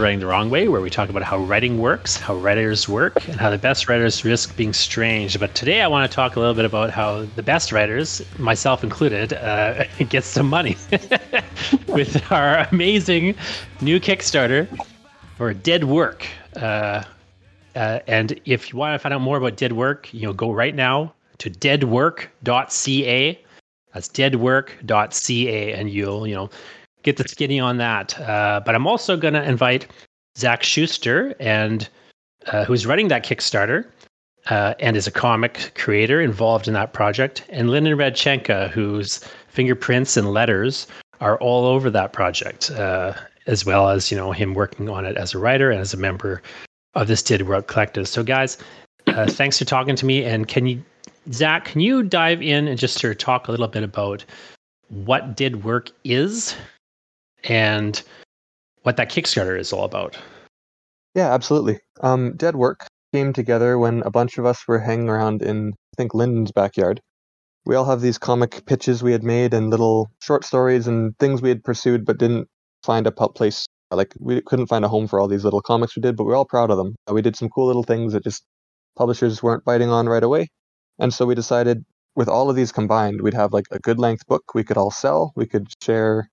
Writing the Wrong Way, where we talk about how writing works, how writers work, and how the best writers risk being strange. But today I want to talk a little bit about how the best writers, myself included, uh, get some money with our amazing new Kickstarter for Dead Work. Uh, uh, and if you want to find out more about Dead Work, you know, go right now to deadwork.ca. That's deadwork.ca, and you'll, you know, get the skinny on that. Uh, but I'm also going to invite Zach Schuster, and uh, who's running that Kickstarter, uh, and is a comic creator involved in that project, and Lyndon Radchenka, whose fingerprints and letters are all over that project, uh, as well as you know him working on it as a writer and as a member of this Dead Work Collective. So, guys, uh, thanks for talking to me. And can you, Zach, can you dive in and just sort of talk a little bit about what Dead Work is and what that Kickstarter is all about. Yeah, absolutely. Um, Dead Work came together when a bunch of us were hanging around in, I think, Lyndon's backyard. We all have these comic pitches we had made and little short stories and things we had pursued but didn't find a place. Like, we couldn't find a home for all these little comics we did, but we we're all proud of them. We did some cool little things that just publishers weren't biting on right away. And so we decided with all of these combined, we'd have like a good length book we could all sell. We could share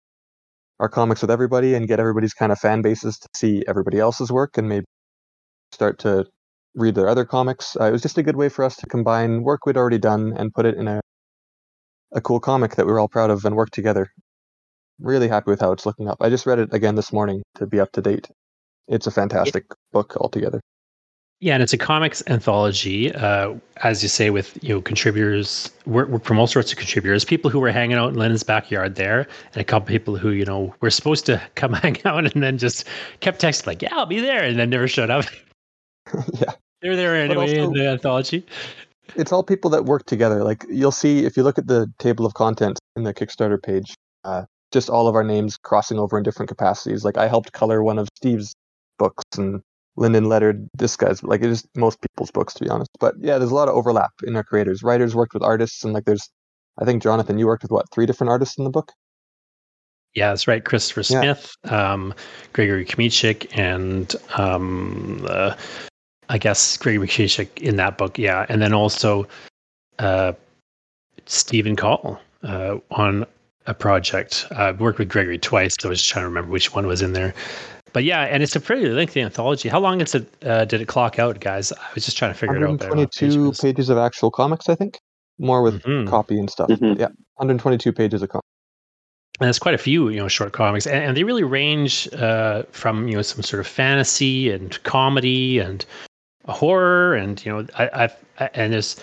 our comics with everybody and get everybody's kind of fan bases to see everybody else's work and maybe start to read their other comics. Uh, it was just a good way for us to combine work we'd already done and put it in a a cool comic that we were all proud of and work together. Really happy with how it's looking up. I just read it again this morning to be up to date. It's a fantastic book altogether. Yeah, and it's a comics anthology, uh, as you say, with you know contributors. We're, we're from all sorts of contributors, people who were hanging out in Lyndon's backyard there, and a couple people who you know were supposed to come hang out, and then just kept texting like, "Yeah, I'll be there," and then never showed up. yeah, they're there anyway also, in the anthology. It's all people that work together. Like you'll see if you look at the table of contents in the Kickstarter page, uh, just all of our names crossing over in different capacities. Like I helped color one of Steve's books, and Lyndon lettered this guy's like it is most people's books to be honest. But yeah, there's a lot of overlap in our creators. Writers worked with artists, and like there's, I think Jonathan, you worked with what three different artists in the book. Yeah, that's right. Christopher Smith, yeah. um, Gregory Chomichuk, and um, uh, I guess Gregory Chomichuk in that book. Yeah, and then also uh, Stephen Call uh, on a project. I've worked with Gregory twice, so I was trying to remember which one was in there but yeah, and it's a pretty lengthy anthology. How long is it? Uh, did it clock out, guys? I was just trying to figure it out. 122 pages of actual comics, I think, more with mm-hmm. copy and stuff. Mm-hmm. Yeah, 122 pages of comics. And it's quite a few, you know, short comics, and, and they really range uh, from you know some sort of fantasy and comedy and horror, and you know, I, I've I, and there's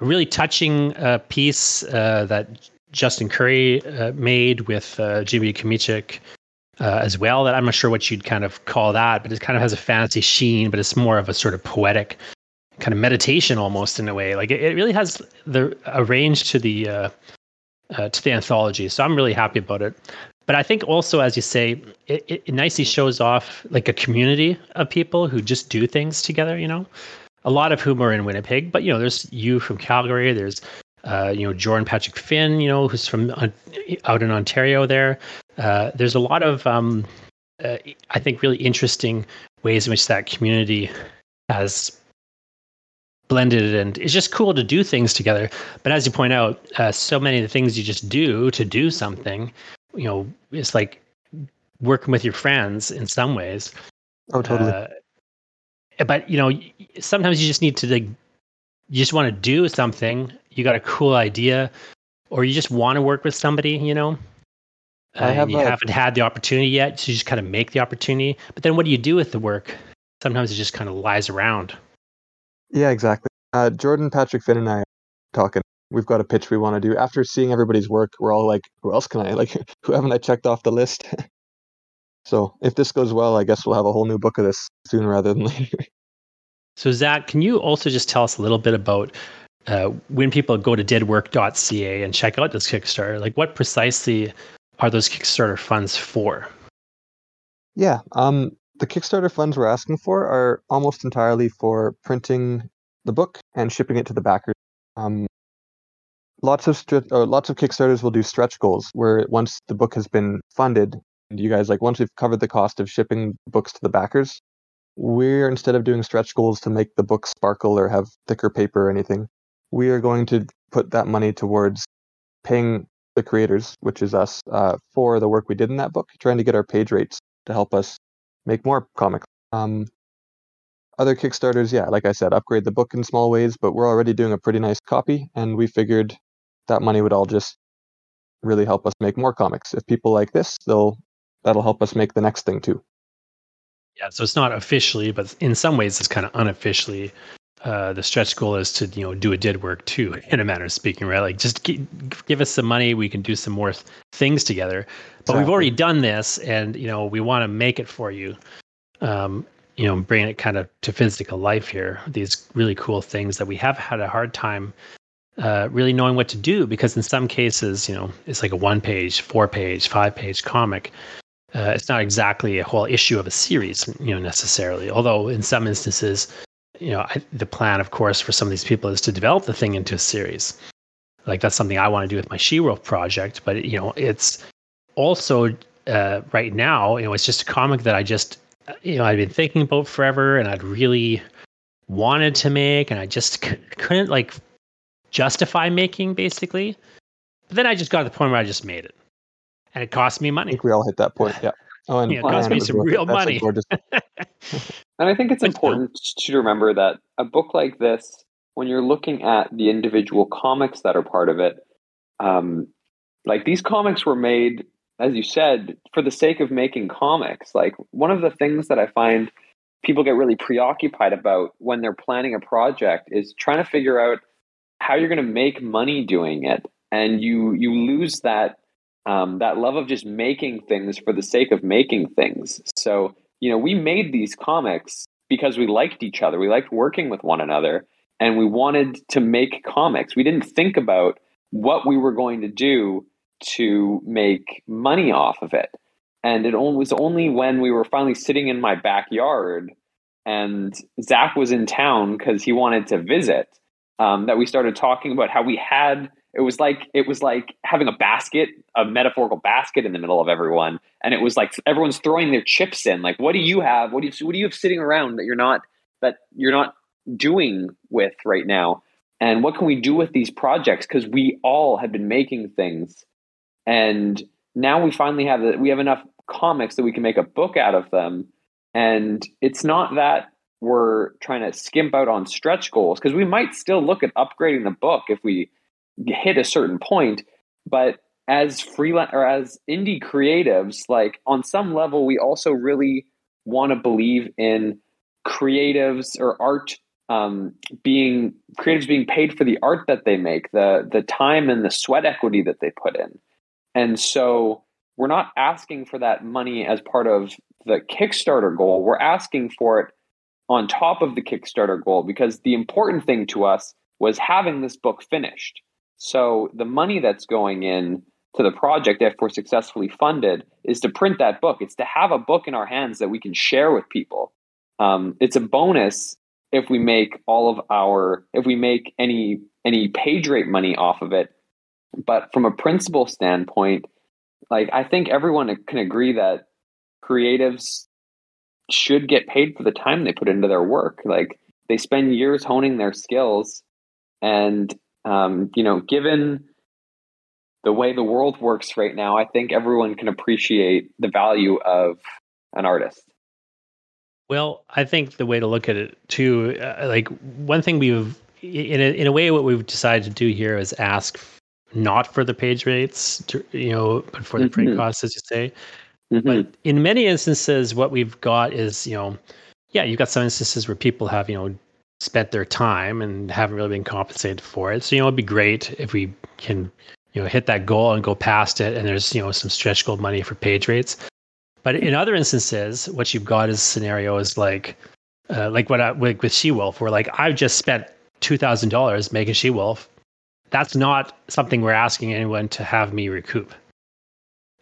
a really touching uh, piece uh, that Justin Curry uh, made with uh, Jimmy Chomichuk uh, as well. That I'm not sure what you'd kind of call that, but it kind of has a fantasy sheen, but it's more of a sort of poetic kind of meditation almost in a way. Like it, it really has the a range to the uh, uh, to the anthology. So I'm really happy about it. But I think also, as you say, it, it nicely shows off like a community of people who just do things together. You know, a lot of whom are in Winnipeg, but you know, there's you from Calgary. There's uh, you know, Jordan Patrick Finn, you know, who's from uh, out in Ontario there. Uh, there's a lot of, um, uh, I think, really interesting ways in which that community has blended and it's just cool to do things together. But as you point out, uh, so many of the things you just do to do something, you know, it's like working with your friends in some ways. Oh, totally. but you know, sometimes you just need to like, you just want to do something you got a cool idea or you just want to work with somebody, you know, uh, have you a, haven't had the opportunity yet, so you just kind of make the opportunity. But then what do you do with the work? Sometimes it just kind of lies around. Yeah, exactly. Uh, Jordan, Patrick, Finn, and I are talking. We've got a pitch we want to do. After seeing everybody's work, we're all like, "Who else can I like? Who haven't I checked off the list?" so if this goes well, I guess we'll have a whole new book of this sooner rather than later. So Zach, can you also just tell us a little bit about uh, when people go to deadwork.ca and check out this Kickstarter, like what precisely are those Kickstarter funds for? Yeah, um, the Kickstarter funds we're asking for are almost entirely for printing the book and shipping it to the backers. Um, lots of stri- lots of Kickstarters will do stretch goals, where once the book has been funded, and you guys, like once we've covered the cost of shipping books to the backers, we're instead of doing stretch goals to make the book sparkle or have thicker paper or anything, we are going to put that money towards paying the creators, which is us, uh, for the work we did in that book, trying to get our page rates to help us make more comics. Um, other Kickstarters, yeah, like I said, upgrade the book in small ways, but we're already doing a pretty nice copy, and we figured that money would all just really help us make more comics. If people like this, they'll that'll help us make the next thing too. Yeah, so it's not officially, but in some ways, it's kind of unofficially. Uh, the stretch goal is to you know do a dead work too, in a manner of speaking, right? Like just g- give us some money, we can do some more th- things together. But exactly. we've already done this, and you know we want to make it for you. Um, you know, bring it kind of to physical life here. These really cool things that we have had a hard time uh, really knowing what to do because in some cases, you know, it's like a one page, four page, five page comic. Uh, it's not exactly a whole issue of a series, you know, necessarily. Although in some instances, you know, I, the plan, of course, for some of these people is to develop the thing into a series. Like that's something I want to do with my She-Wolf project. But you know, it's also uh, right now, you know, it's just a comic that I just, you know, I've been thinking about forever, and I'd really wanted to make, and I just c- couldn't like justify making, basically. But then I just got to the point where I just made it and it cost me money. I think we all hit that point. Yeah. Oh, and yeah, it cost me some real money. and I think it's important to remember that a book like this, when you're looking at the individual comics that are part of it, um, like these comics were made, as you said, for the sake of making comics. Like one of the things that I find people get really preoccupied about when they're planning a project is trying to figure out how you're going to make money doing it, and you you lose that um, that love of just making things for the sake of making things. So, you know, we made these comics because we liked each other. We liked working with one another and we wanted to make comics. We didn't think about what we were going to do to make money off of it. And it was only when we were finally sitting in my backyard and Zach was in town because he wanted to visit um, that we started talking about how we had it was like it was like having a basket, a metaphorical basket in the middle of everyone, and it was like everyone's throwing their chips in. Like, what do you have? What do you what do you have sitting around that you're not that you're not doing with right now? And what can we do with these projects? Because we all have been making things, and now we finally have that. We have enough comics that we can make a book out of them. And it's not that we're trying to skimp out on stretch goals because we might still look at upgrading the book if we hit a certain point but as freelance or as indie creatives like on some level we also really want to believe in creatives or art um, being creatives being paid for the art that they make the the time and the sweat equity that they put in. And so we're not asking for that money as part of the kickstarter goal. We're asking for it on top of the kickstarter goal because the important thing to us was having this book finished so the money that's going in to the project, if we're successfully funded, is to print that book. It's to have a book in our hands that we can share with people. Um, it's a bonus if we make all of our if we make any any page rate money off of it. But from a principle standpoint, like I think everyone can agree that creatives should get paid for the time they put into their work. Like they spend years honing their skills and um, you know, given the way the world works right now, I think everyone can appreciate the value of an artist. Well, I think the way to look at it too, uh, like one thing we've, in a, in a way, what we've decided to do here is ask not for the page rates, to, you know, but for the mm-hmm. print costs, as you say. Mm-hmm. But in many instances, what we've got is, you know, yeah, you've got some instances where people have, you know, spent their time and haven't really been compensated for it. So, you know, it'd be great if we can, you know, hit that goal and go past it and there's, you know, some stretch goal money for page rates. But in other instances, what you've got is scenarios like, uh, like what I, like with She-Wolf, where like I've just spent two thousand dollars making She-Wolf. That's not something we're asking anyone to have me recoup.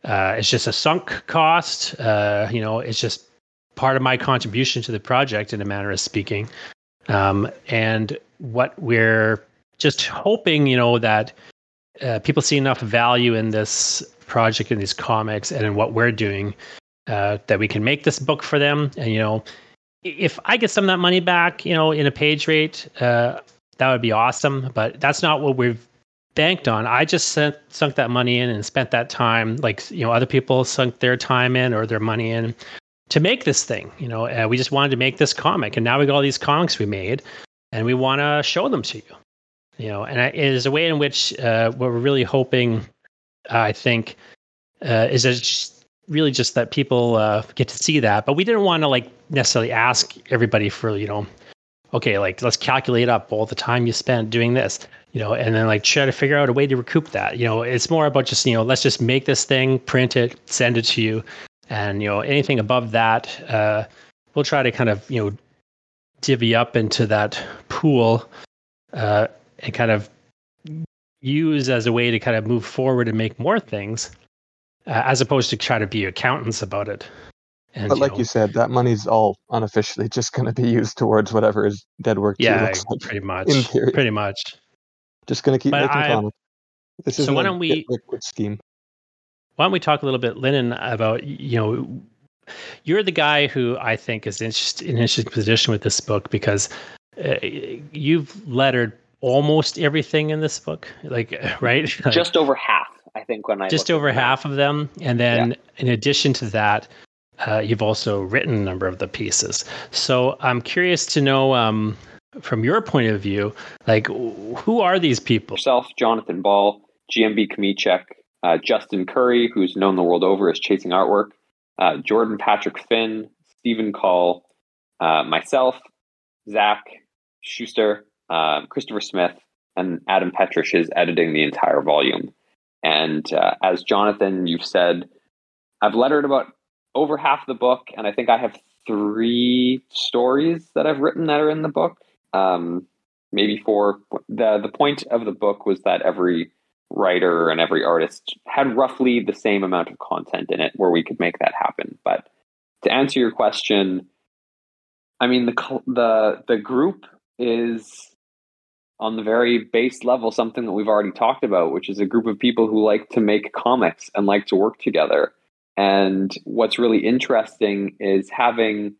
Uh, it's just a sunk cost. Uh, you know, it's just part of my contribution to the project, in a manner of speaking. Um, and what we're just hoping, you know, that uh, people see enough value in this project, in these comics, and in what we're doing, uh, that we can make this book for them. And you know, if I get some of that money back, you know, in a page rate, uh, that would be awesome. But that's not what we've banked on. I just sent, sunk that money in and spent that time, like you know, other people sunk their time in or their money in to make this thing. You know, uh, we just wanted to make this comic, and now we got all these comics we made, and we want to show them to you. You know, and it is a way in which uh, what we're really hoping, I think, uh, is just really just that people uh, get to see that. But we didn't want to like necessarily ask everybody for you know, okay, like let's calculate up all the time you spent doing this you know, and then like try to figure out a way to recoup that. You know, it's more about just, you know, let's just make this thing, print it, send it to you. And, you know, anything above that, uh, we'll try to kind of, you know, divvy up into that pool uh, and kind of use as a way to kind of move forward and make more things uh, as opposed to try to be accountants about it. And, but like you, know, you said, that money's all unofficially just going to be used towards whatever is dead work. Yeah, like, pretty much. Pretty much. Just going to keep but making I. This is so why don't we scheme? Why don't we talk a little bit, Lyndon, about you know, you're the guy who I think is in an interesting position with this book because uh, you've lettered almost everything in this book, like right, like, just over half. I think when I just over half of them, and then yeah. in addition to that, uh, you've also written a number of the pieces. So I'm curious to know um, from your point of view, like who are these people? Yourself, Jonathan Ball, GMB Chomichuk, uh, Justin Curry, who's known the world over as Chasing Artwork, uh, Jordan Patrick Finn, Stephen Call, uh, myself, Zach Schuster, uh, Christopher Smith, and Adam Petrish is editing the entire volume. And uh, as Jonathan, you've said, I've lettered about over half the book, and I think I have three stories that I've written that are in the book um, maybe four. the The point of the book was that every writer and every artist had roughly the same amount of content in it, where we could make that happen. But to answer your question, I mean the the the group is on the very base level something that we've already talked about, which is a group of people who like to make comics and like to work together. And what's really interesting is having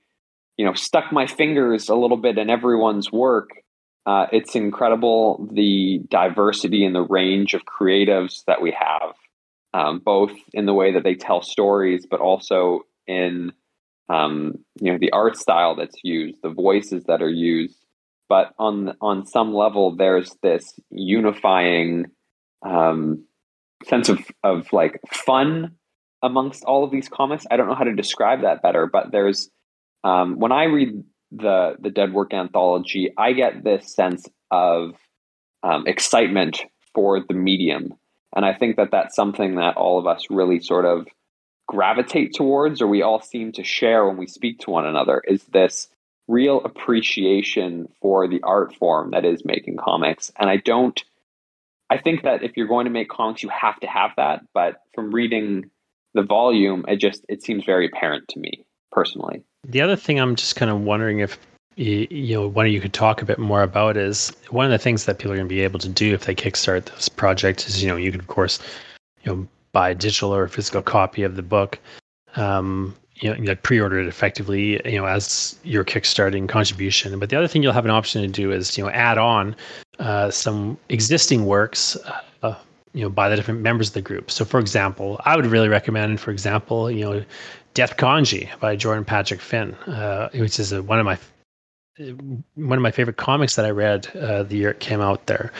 you know stuck my fingers a little bit in everyone's work uh, it's incredible the diversity and the range of creatives that we have um, both in the way that they tell stories but also in um, you know the art style that's used the voices that are used. But on on some level there's this unifying um, sense of of like fun amongst all of these comics. I don't know how to describe that better but there's um, when I read the the Dead Work anthology, I get this sense of um, excitement for the medium, and I think that that's something that all of us really sort of gravitate towards, or we all seem to share when we speak to one another. Is this real appreciation for the art form that is making comics? And I don't. I think that if you're going to make comics, you have to have that. But from reading the volume, it just it seems very apparent to me personally. The other thing I'm just kind of wondering if you, know one of you could talk a bit more about is one of the things that people are going to be able to do if they kickstart this project is you know you could of course you know buy a digital or physical copy of the book um, you know like pre-order it effectively you know as your kickstarting contribution but the other thing you'll have an option to do is you know add on uh, some existing works uh, you know by the different members of the group so for example i would really recommend for example you know Death Kanji by Jordan Patrick Finn, uh, which is a, one of my one of my favorite comics that I read uh, the year it came out. There,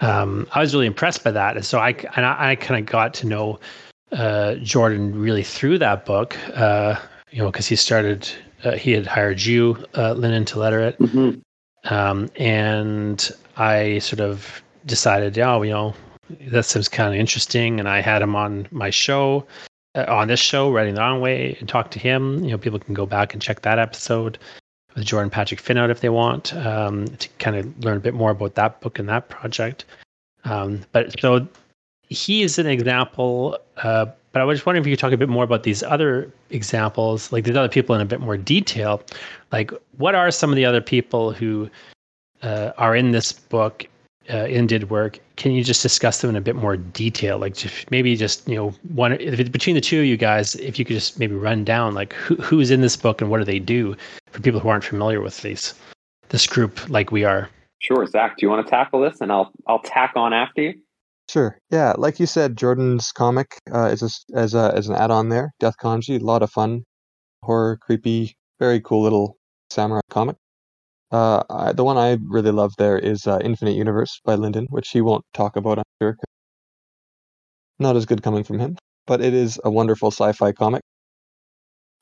um, I was really impressed by that, and so I and I, I kind of got to know uh, Jordan really through that book. Uh, you know, because he started, uh, he had hired you, uh, Lyndon, to letter it, mm-hmm. um, and I sort of decided, yeah, oh, you know, that seems kind of interesting, and I had him on my show on this show, Writing the Wrong Way, and talk to him. You know, people can go back and check that episode with Jordan Patrick Finn out if they want um, to kind of learn a bit more about that book and that project. Um, but so he is an example. Uh, but I was just wondering if you could talk a bit more about these other examples, like these other people in a bit more detail. Like, what are some of the other people who uh, are in this book uh, in dead work. Can you just discuss them in a bit more detail? Like just, maybe just you know one if it's between the two of you guys, if you could just maybe run down like who, who's in this book and what do they do for people who aren't familiar with these this group like we are. Sure, Zach. Do you want to tackle this, and I'll I'll tack on after you. Sure. Yeah, like you said, Jordan's comic uh, is a, as a, as an add-on there. Death Kanji, a lot of fun, horror, creepy, very cool little samurai comic. Uh, I, the one I really love there is uh, Infinite Universe by Lyndon, which he won't talk about, I'm sure. Not as good coming from him, but it is a wonderful sci-fi comic,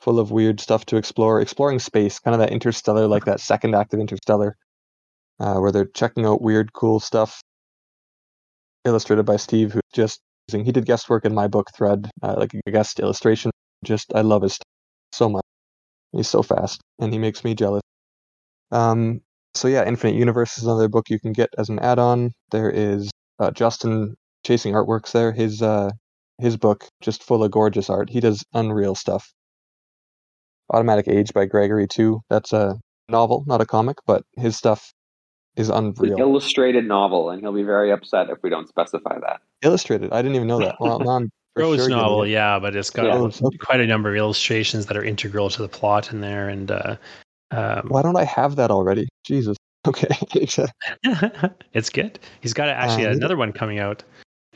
full of weird stuff to explore, exploring space, kind of that interstellar, like that second act of Interstellar, uh, where they're checking out weird, cool stuff. Illustrated by Steve, who's just he did guest work in my book thread, uh, like a guest illustration. Just I love his stuff so much. He's so fast, and he makes me jealous. Um, so yeah, Infinite Universe is another book you can get as an add-on. There is uh, Justin Chasing Artworks there. His uh, his book just full of gorgeous art. He does unreal stuff. Automatic Age by Gregory too. That's a novel, not a comic, but his stuff is unreal. illustrated novel, and he'll be very upset if we don't specify that. Illustrated. I didn't even know that. Well, non Rose sure novel, yeah, but it's got yeah. quite a number of illustrations that are integral to the plot in there, and uh, um, Why don't I have that already? Jesus. Okay. it's good. He's got actually um, another one coming out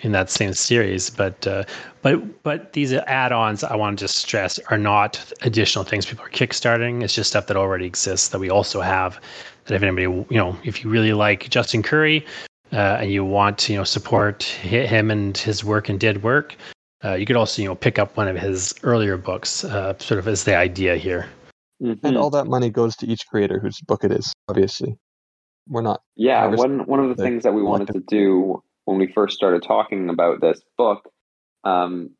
in that same series, but uh, but but these add-ons I want to just stress are not additional things people are kickstarting. It's just stuff that already exists that we also have. That if anybody you know, if you really like Justin Curry uh, and you want to you know support him and his work and dead work, uh, you could also you know pick up one of his earlier books, uh, sort of as the idea here. Mm-hmm. And all that money goes to each creator whose book it is, obviously. We're not. Yeah, one, one of the, the things that we wanted to do when we first started talking about this book um,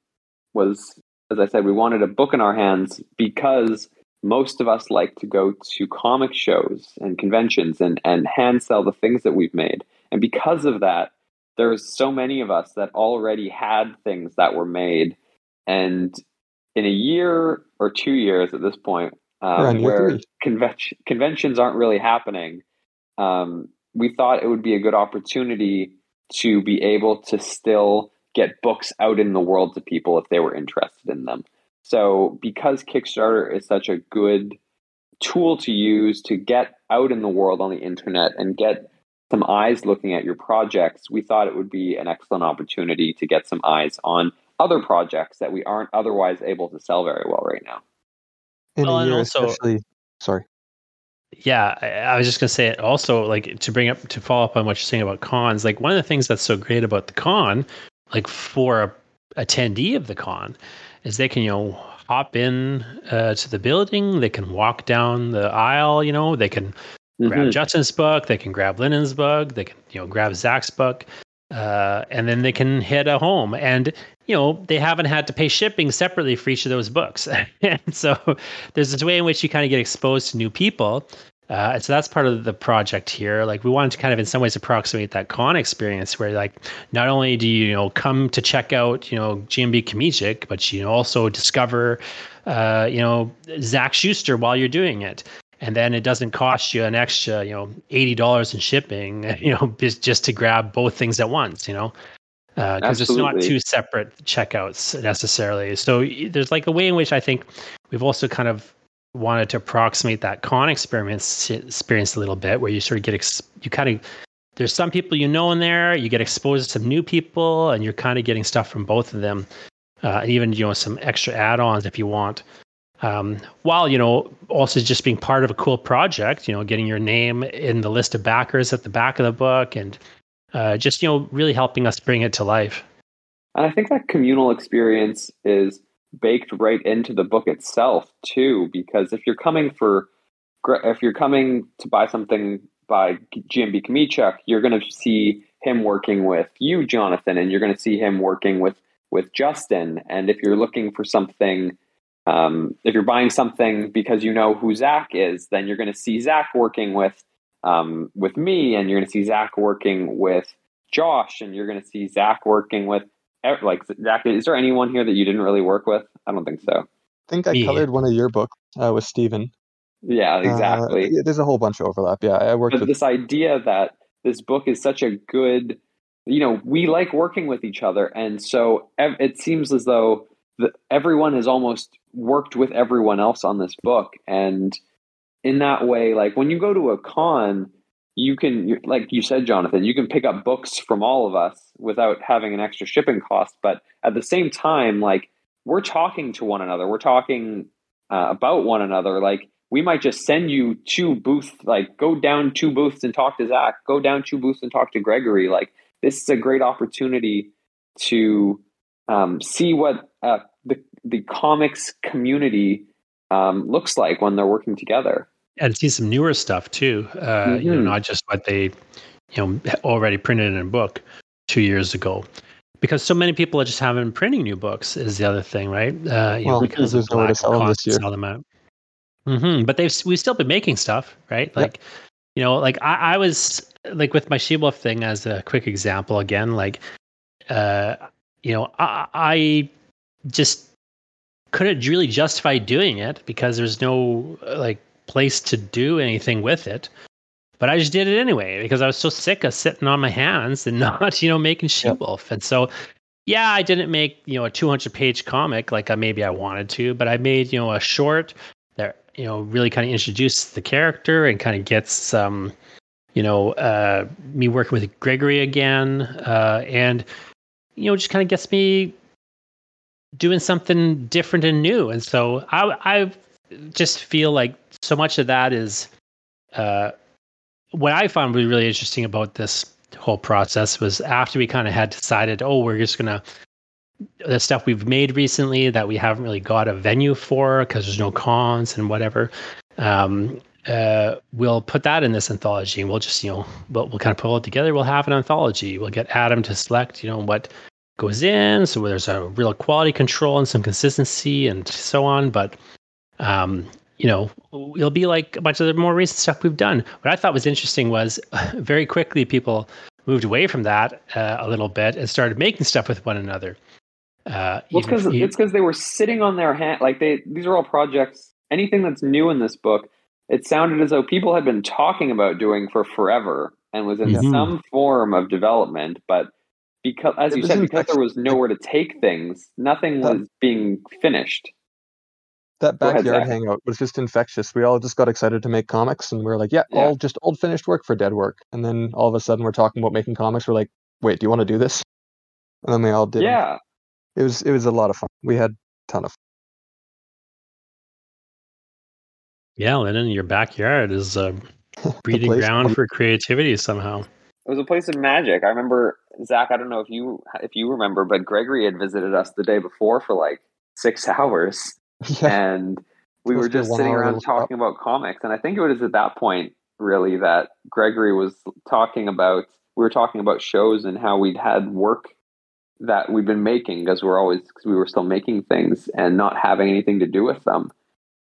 was, as I said, we wanted a book in our hands because most of us like to go to comic shows and conventions and, and hand sell the things that we've made. And because of that, there's so many of us that already had things that were made. And in a year or two years at this point, um, where convention, conventions aren't really happening, um, we thought it would be a good opportunity to be able to still get books out in the world to people if they were interested in them. So, because Kickstarter is such a good tool to use to get out in the world on the internet and get some eyes looking at your projects, we thought it would be an excellent opportunity to get some eyes on other projects that we aren't otherwise able to sell very well right now in well, a year, also, especially. Sorry. Yeah, I, I was just gonna say it. Also, like to bring up to follow up on what you're saying about cons. Like one of the things that's so great about the con, like for a attendee of the con, is they can you know hop in uh, to the building. They can walk down the aisle. You know, they can mm-hmm. grab Justin's book. They can grab Lyndon's book. They can you know grab Zach's book. Uh, and then they can hit a home. And you know they haven't had to pay shipping separately for each of those books. And so there's this way in which you kind of get exposed to new people. Uh, and so that's part of the project here. Like we wanted to kind of in some ways approximate that con experience where like not only do you, you know come to check out you know gmb Chomichuk, but you also discover uh, you know zach schuster while you're doing it and then it doesn't cost you an extra you know $80 in shipping you know just, just to grab both things at once you know because uh, it's not two separate checkouts necessarily. So there's like a way in which I think we've also kind of wanted to approximate that con experience experience a little bit, where you sort of get ex- you kind of there's some people you know in there, you get exposed to some new people, and you're kind of getting stuff from both of them, uh, and even you know some extra add-ons if you want. Um, while you know also just being part of a cool project, you know, getting your name in the list of backers at the back of the book and uh, just you know really helping us bring it to life. And I think that communal experience is baked right into the book itself too, because if you're coming for if you're coming to buy something by GMB Chomichuk, you're going to see him working with you, Jonathan, and you're going to see him working with with Justin. And if you're looking for something, um, if you're buying something because you know who Zach is, then you're going to see Zach working with um, with me, and you're going to see Zach working with Josh, and you're going to see Zach working with like Zach. Is there anyone here that you didn't really work with? I don't think so. I think I yeah. colored one of your books uh, with Steven. Yeah, uh, exactly. Uh, there's a whole bunch of overlap. Yeah, I worked but with this idea that this book is such a good you know we like working with each other and so ev- it seems as though the, everyone has almost worked with everyone else on this book. And in that way like when you go to a con you can like you said jonathan you can pick up books from all of us without having an extra shipping cost. But at the same time like we're talking to one another. We're talking uh, about one another. Like we might just send you two booths like go down two booths and talk to zach. Go down two booths and talk to gregory. Like this is a great opportunity to um, see what uh, the the comics community um, looks like when they're working together and see some newer stuff too. Uh, mm-hmm. You know, mm-hmm. not just what they, you know, already printed in a book two years ago. Because so many people are just haven't printing new books is the other thing, right? Uh, well, know, because there's nowhere to sell them this year. Sell them out. Mm-hmm. But they've we've still been making stuff, right? Like, yep. you know, like I, I was like with my She-Wolf thing as a quick example again. Like, uh, you know, I, I just couldn't really justify doing it because there's no like place to do anything with it. But I just did it anyway because I was so sick of sitting on my hands and not, you know, making She Wolf. And so, yeah, I didn't make, you know, a 200 page comic like I maybe I wanted to, but I made, you know, a short that, you know, really kind of introduced the character and kind of gets some, you know, uh, me working with Gregory again. Uh, and, you know, just kind of gets me doing something different and new. And so I, I just feel like so much of that is uh, what I found really, really interesting about this whole process was after we kind of had decided, oh, we're just gonna the stuff we've made recently that we haven't really got a venue for because there's no cons and whatever. Um, uh, we'll put that in this anthology and we'll just, you know, we'll, we'll kind of pull it together. We'll have an anthology. We'll get Adam to select, you know, what goes in. So there's a real quality control and some consistency and so on. But um, you know, it'll be like a bunch of the more recent stuff we've done. What I thought was interesting was very quickly people moved away from that uh, a little bit and started making stuff with one another. Uh, well, it's because it's because they were sitting on their hand. Like they, these are all projects. Anything that's new in this book, it sounded as though people had been talking about doing for forever and was in mm-hmm. some form of development. But because, as it you said, because there was nowhere to take things, nothing was being finished that backyard ahead, hangout was just infectious. We all just got excited to make comics, and we are like, yeah, yeah, all just old finished work for dead work. And then all of a sudden, we're talking about making comics. We're like, wait, do you want to do this? And then we all did. Yeah, it was it was a lot of fun. We had a ton of. fun. Yeah, Lyndon, your backyard is a breeding ground for creativity somehow. It was a place of magic. I remember Zach. I don't know if you if you remember, but Gregory had visited us the day before for like six hours yeah. and we were just sitting around talking about comics. And I think it was at that point, really, that Gregory was talking about. We were talking about shows and how we'd had work that we'd been making because we're always because we were still making things and not having anything to do with them.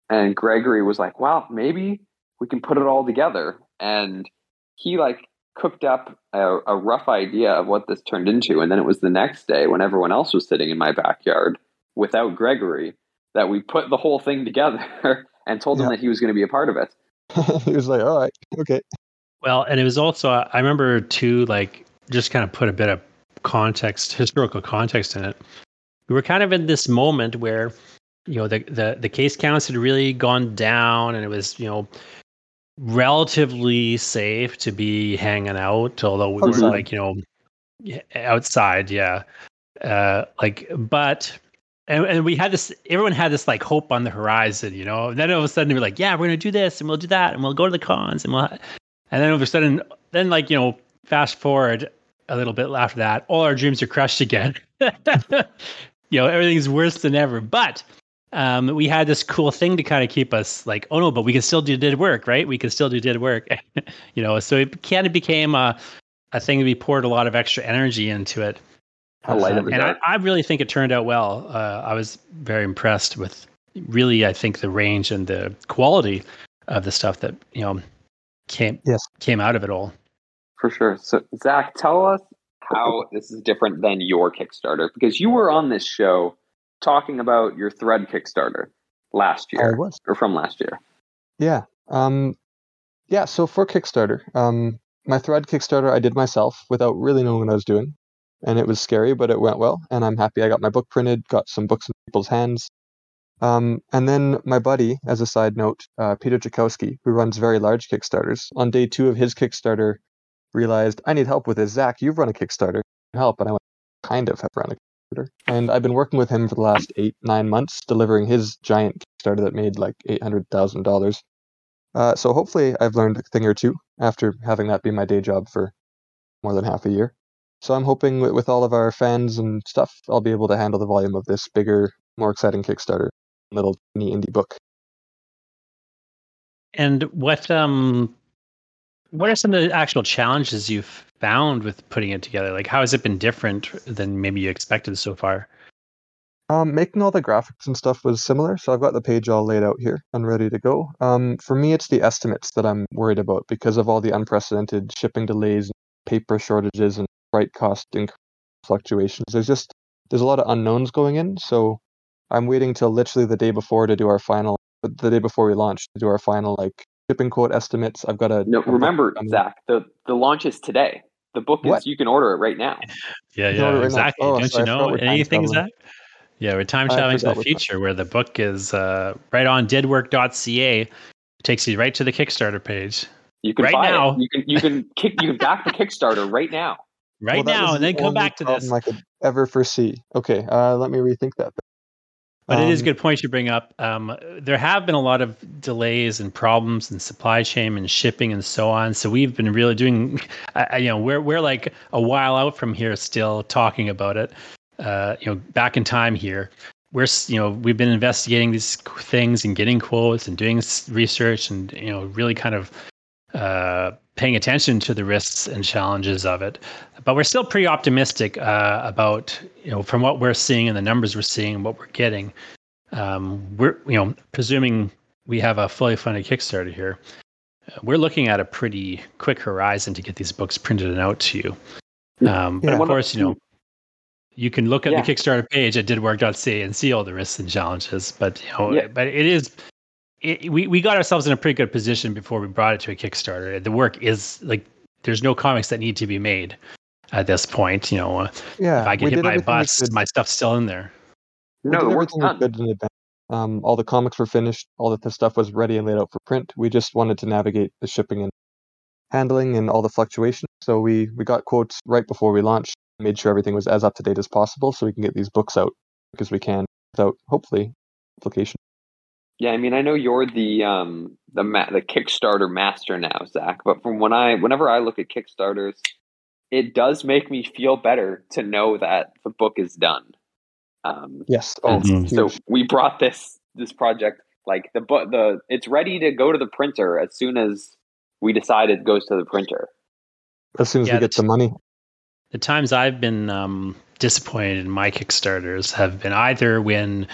And Gregory was like, "Well, maybe we can put it all together." And he like cooked up a, a rough idea of what this turned into. And then it was the next day when everyone else was sitting in my backyard without Gregory that we put the whole thing together and told yeah. him that he was going to be a part of it. he was like, all right, okay. Well, and it was also, I remember too, like, just kind of put a bit of context, historical context in it. We were kind of in this moment where, you know, the, the, the case counts had really gone down and it was, you know, relatively safe to be hanging out, although we were like, you know, outside, yeah. Uh, like, but and, and we had this everyone had this like hope on the horizon you know? And then all of a sudden we're like yeah we're gonna do this and we'll do that and we'll go to the cons and we'll and then all of a sudden then like you know fast forward a little bit after that all our dreams are crushed again. You know everything's worse than ever. But um, we had this cool thing to kind of keep us like oh no but we can still do dead work right we can still do dead work you know so it kind of became a, a thing that we poured a lot of extra energy into it um, and I, I, really think it turned out well. Uh, I was very impressed with really, I think the range and the quality of the stuff that you know came yes. came out of it all. For sure. So Zach, tell us how this is different than your Kickstarter because you were on this show talking about your Thread Kickstarter last year, or from last year. Yeah. Um, yeah. So for Kickstarter, um, my thread Kickstarter I did myself without really knowing what I was doing, and it was scary, but it went well, and I'm happy I got my book printed, got some books in people's hands. Um, and then my buddy, as a side note, uh, Peter Jakowski, who runs very large Kickstarters, on day two of his Kickstarter, realized I need help with this. Zach, you've run a Kickstarter, help, and I went kind of have run a Kickstarter, and I've been working with him for the last eight nine months, delivering his giant Kickstarter that made like eight hundred thousand dollars. Uh, so hopefully, I've learned a thing or two after having that be my day job for more than half a year. So I'm hoping with, with all of our fans and stuff, I'll be able to handle the volume of this bigger, more exciting Kickstarter, little indie book. And what um, what are some of the actual challenges you've found with putting it together? Like, how has it been different than maybe you expected so far? Um, making all the graphics and stuff was similar, so I've got the page all laid out here and ready to go. Um, for me, it's the estimates that I'm worried about because of all the unprecedented shipping delays, paper shortages, and freight cost fluctuations. There's just there's a lot of unknowns going in, so I'm waiting till literally the day before to do our final, the day before we launch to do our final like shipping quote estimates. I've got a no. Remember, Zach, the the launch is today. The book is What? you can order it right now. Yeah, You know, yeah, right exactly. oh, Don't sorry, you know anything. Zach? Yeah, we're time I traveling to the we're time- future where the book is uh, right on deadwork.ca. Takes you right to the Kickstarter page You can Right buy now. it. You can you can kick you can back the Kickstarter right now. right Well, now, was and the then come back to this. I could ever foresee. Okay, uh, let me rethink that. But it is a Um, good point you bring up. Um, there have been a lot of delays and problems in supply chain and shipping and so on. So we've been really doing, I- you know, we're we're like a while out from here still talking about it. Uh, you know, back in time here, we're you know we've been investigating these things and getting quotes and doing research and you know really kind of uh, paying attention to the risks and challenges of it. But we're still pretty optimistic uh, about you know from what we're seeing and the numbers we're seeing and what we're getting. Um, we're you know presuming we have a fully funded Kickstarter here. We're looking at a pretty quick horizon to get these books printed and out to you. Um, but Yeah. of- course, you know, you can look at Yeah. the Kickstarter page at deadwork.ca and see all the risks and challenges. But you know, Yeah. but it is. It, we we got ourselves in a pretty good position before we brought it to a Kickstarter. The work is like there's no comics that need to be made at this point. You know, uh, Yeah, if I get hit did by a bus, my stuff's still in there. We No, did the work's everything done. could in advance. Um, all the comics were finished. All of the stuff was ready and laid out for print. We just wanted to navigate the shipping and handling and all the fluctuations. So we we got quotes right before we launched. Made sure everything was as up to date as possible, so we can get these books out because we can without hopefully application. Yeah, I mean, I know you're the um the ma- the Kickstarter master now, Zach. But from when I whenever I look at Kickstarters, it does make me feel better to know that the book is done. Um, Yes. Oh, Mhm. so we brought this this project like the book the it's ready to go to the printer as soon as we decide it goes to the printer. as soon as Yeah, we get the the money. the times I've been um, disappointed in my Kickstarters have been either when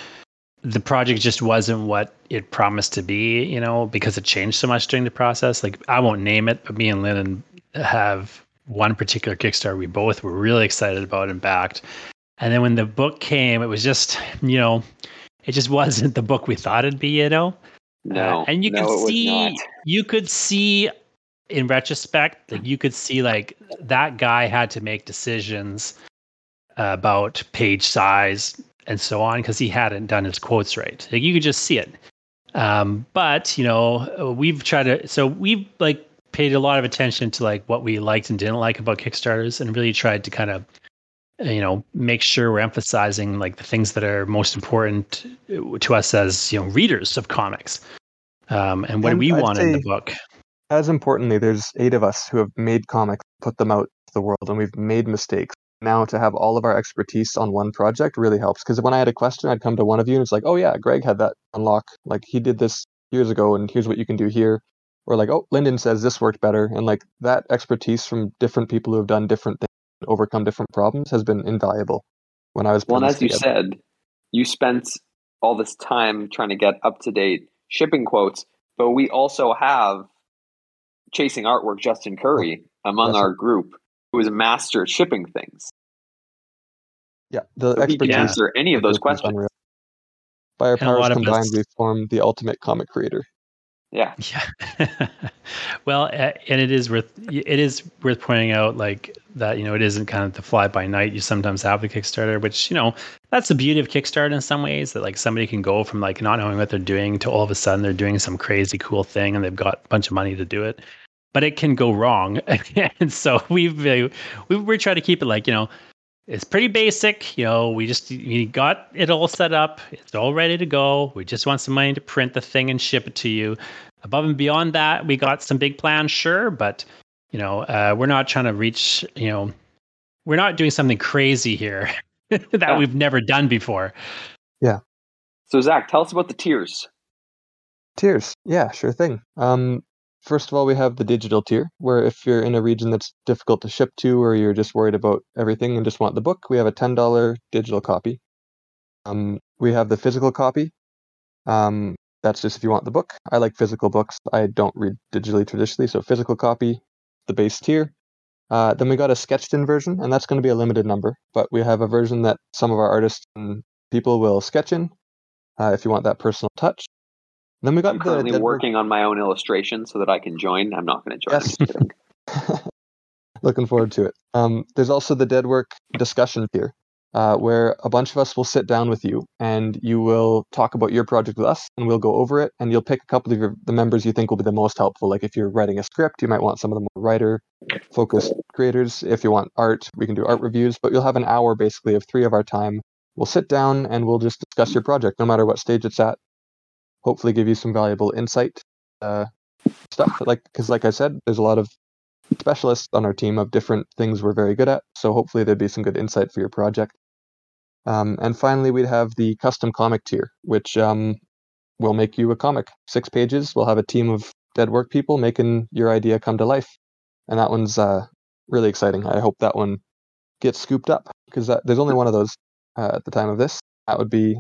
the project just wasn't what it promised to be, you know, because it changed so much during the process. Like I won't name it, but me and Lyndon have one particular Kickstarter we both were really excited about and backed. And then when the book came, it was just, you know, it just wasn't the book we thought it'd be, you know. No, Uh, and you no, could see you could see in retrospect like you could see like that guy had to make decisions about page size and so on because he hadn't done his quotes right. Like you could just see it. Um, but you know we've tried to so we've like paid a lot of attention to like what we liked and didn't like about kickstarters and really tried to kind of you know make sure we're emphasizing like the things that are most important to us as you know readers of comics um, and what do And we I'd want in the book. As importantly, there's eight of us who have made comics, put them out to the world, and we've made mistakes. Now to have all of our expertise on one project really helps. Because when I had a question, I'd come to one of you and it's like, oh yeah, Greg had that unlock. Like he did this years ago, and here's what you can do here. Or like, oh, Lyndon says this worked better, and like that expertise from different people who have done different things, overcome different problems, has been invaluable. When I was Well, putting and this as you said, you spent all this time trying to get up to date shipping quotes, but we also have chasing artwork Justin Curry oh, among That's our group who is a master at shipping things. yeah, the So he can expertise answer any of those questions. unreal. By our And powers combined, us- we formed the ultimate comic creator. Yeah. Yeah. well, and it is worth it is worth pointing out like that you know it isn't kind of the fly by night you sometimes have the Kickstarter, which you know that's the beauty of Kickstarter in some ways that like somebody can go from like not knowing what they're doing to all of a sudden they're doing some crazy cool thing and they've got a bunch of money to do it. But it can go wrong, and so we've we we're trying to keep it like you know it's pretty basic. You know, we just we got it all set up. It's all ready to go. We just want some money to print the thing and ship it to you. Above and beyond that, we got some big plans, sure, but you know, uh, we're not trying to reach. You know, we're not doing something crazy here that yeah. we've never done before. Yeah. So Zach, tell us about the tiers. Tiers, yeah, sure thing. Um, First of all, we have the digital tier, where if you're in a region that's difficult to ship to or you're just worried about everything and just want the book, we have a $10 digital copy. Um, we have the physical copy. Um, that's just if you want the book. I like physical books. I don't read digitally traditionally, so physical copy, the base tier. Uh, then we got a sketched in version, and that's going to be a limited number, but we have a version that some of our artists and people will sketch in uh, if you want that personal touch. Then we got I'm currently working on my own illustration so that I can join. I'm not going to join. Yes. Looking forward to it. Um, there's also the dead work discussion tier, uh, where a bunch of us will sit down with you and you will talk about your project with us, and we'll go over it. And you'll pick a couple of your, the members you think will be the most helpful. Like if you're writing a script, you might want some of the more writer-focused creators. If you want art, we can do art reviews. But you'll have an hour basically of three of our time. We'll sit down and we'll just discuss your project, no matter what stage it's at hopefully give you some valuable insight uh, stuff. Like because like I said, there's a lot of specialists on our team of different things we're very good at. So hopefully there'd be some good insight for your project. Um, and finally, we'd have the custom comic tier, which um, will make you a comic. Six pages. We'll have a team of dead work people making your idea come to life. And that one's uh, really exciting. I hope that one gets scooped up because there's only one of those uh, at the time of this. That would be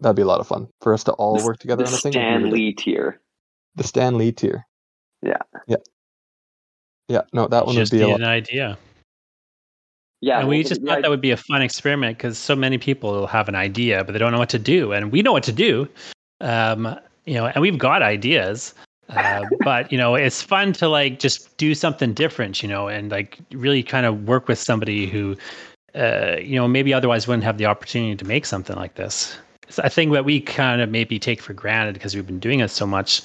That'd be a lot of fun for us to all work together the on a thing. Stan Lee tier. The Stan Lee tier. Yeah. Yeah. Yeah. No, that one just would be an idea. Yeah, and we just thought that would be a fun experiment because so many people have an idea, but they don't know what to do, and we know what to do. Um, you know, and we've got ideas, uh, but you know, it's fun to like just do something different, you know, and like really kind of work with somebody who, uh, you know, maybe otherwise wouldn't have the opportunity to make something like this. I think that we kind of maybe take for granted because we've been doing it so much.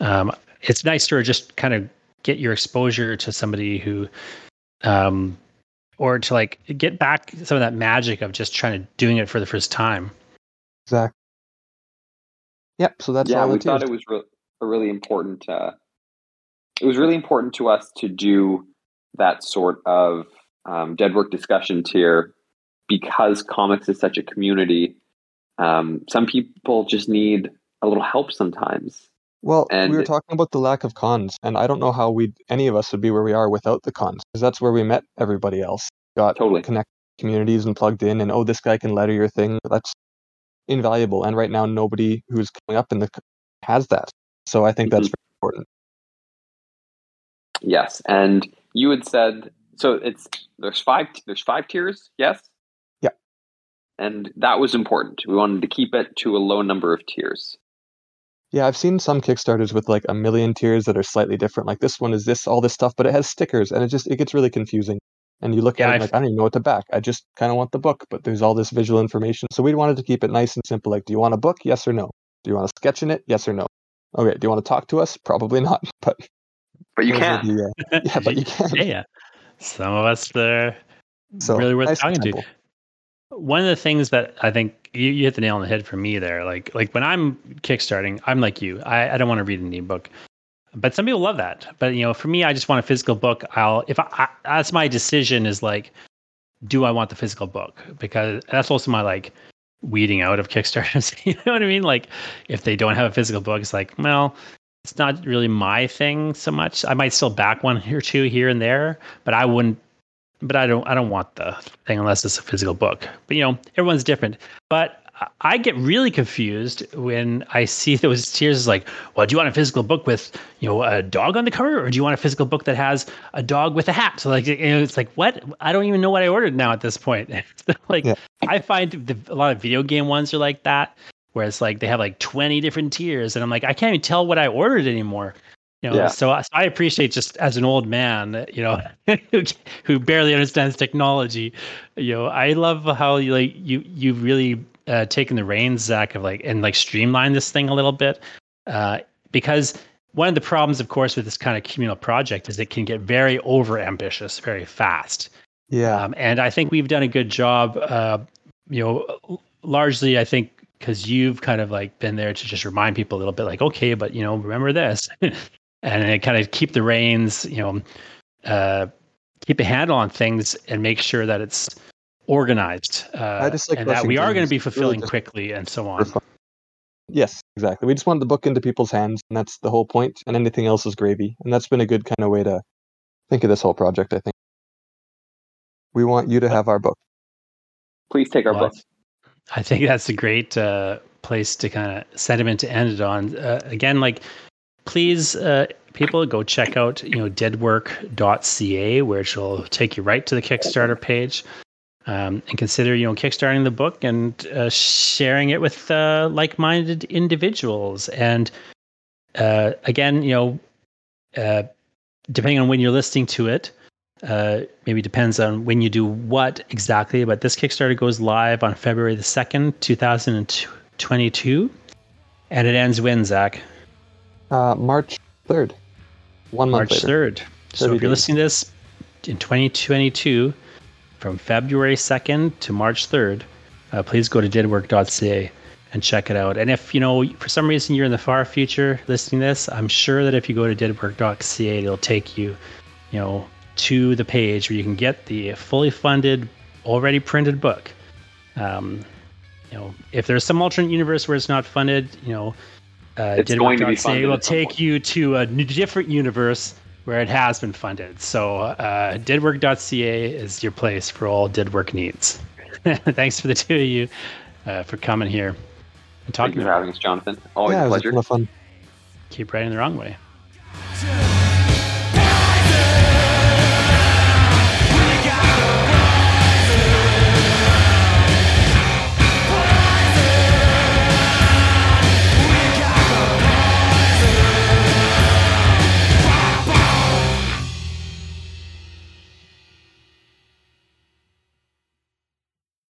Um, it's nice to just kind of get your exposure to somebody who, um, or to like get back some of that magic of just trying to doing it for the first time. Exactly. Yep. So that's yeah. we thought it was re- a really important. Uh, it was really important to us to do that sort of um, dead work discussion tier because comics is such a community um, some people just need a little help sometimes. Well, and we were talking about the lack of cons, and I don't know how we any of us would be where we are without the cons, because that's where we met everybody else. Got totally connect communities and plugged in, and oh, this guy can letter your thing. That's invaluable. And right now, nobody who's coming up in the has that. So I think mm-hmm. that's very important. Yes, and you had said so. It's there's five there's five tiers. Yes and that was important. We wanted to keep it to a low number of tiers. Yeah, I've seen some Kickstarters with like a million tiers that are slightly different. Like this one is this all this stuff, but it has stickers, and it just it gets really confusing. And you look yeah, at it like I don't even know what to back. I just kind of want the book, but there's all this visual information. So we wanted to keep it nice and simple. Like, do you want a book? Yes or no. Do you want a sketch in it? Yes or no. Okay. Do you want to talk to us? Probably not. But but you can. The, uh, yeah, but you can. yeah, some of us are so, really worth nice talking to one of the things that I think you, you hit the nail on the head for me there, like like when I'm kickstarting, I'm like you. I, I don't want to read an ebook, but some people love that. But you know, for me, I just want a physical book. I'll if I, I that's my decision is like, do I want the physical book? Because that's also my like weeding out of Kickstarters. you know what I mean? Like if they don't have a physical book, it's like, well, it's not really my thing so much. I might still back one or two here and there, but I wouldn't but I don't I don't want the thing unless it's a physical book. But you know, everyone's different. But I get really confused when I see those tiers is like, well, do you want a physical book with, you know, a dog on the cover or do you want a physical book that has a dog with a hat? So like, you know, it's like, what? I don't even know what I ordered now at this point. like, yeah. I find the, a lot of video game ones are like that. where it's like they have like 20 different tiers and i'm like i can't even tell what i ordered anymore you know Yeah. so, I- so i appreciate just as an old man you know who, who barely understands technology you know i love how you like you you've really uh, taken the reins zach of like and like streamline this thing a little bit uh, because one of the problems of course with this kind of communal project is it can get very over ambitious very fast Yeah. um, and I think we've done a good job. Uh, you know, largely I think because you've kind of like been there to just remind people a little bit, like, okay, but you know, remember this, and kind of keep the reins. You know, uh, keep a handle on things and make sure that it's organized. Uh, I just like and that we are going to be It's really fulfilling quickly and so on. Yes, exactly. We just want the book into people's hands, and that's the whole point. And anything else is gravy. And that's been a good kind of way to think of this whole project. I think we want you to have our book. Please take our Well, book. I think that's a great uh, place to kind of sentiment to end it on. Uh, again, like, please, uh, people, go check out you know deadwork.ca, which will take you right to the Kickstarter page, um, and consider you know kickstarting the book and uh, sharing it with uh, like-minded individuals. And uh, again, you know, uh, depending on when you're listening to it, uh, maybe depends on when you do what exactly, but this Kickstarter goes live on February the 2nd, 2022. And it ends when, Zach? Uh, March third, one month March later. 3rd. So if you're days. listening to this in 2022, from February 2nd to March 3rd, uh, please go to deadwork.ca and check it out. And if, you know, for some reason you're in the far future listening to this, I'm sure that if you go to deadwork.ca, it'll take you, you know, to the page where you can get the fully funded, already printed book. Um, you know, if there's some alternate universe where it's not funded, you know, uh, It's going to be deadwork.ca funded will take point. you to a n- different universe where it has been funded. So, uh, deadwork.ca is your place for all Dead Work needs. Thanks for the two of you uh, for coming here and Thank talking you for having us, Jonathan. Always yeah, a it was a pleasure. of fun. Keep writing the wrong way.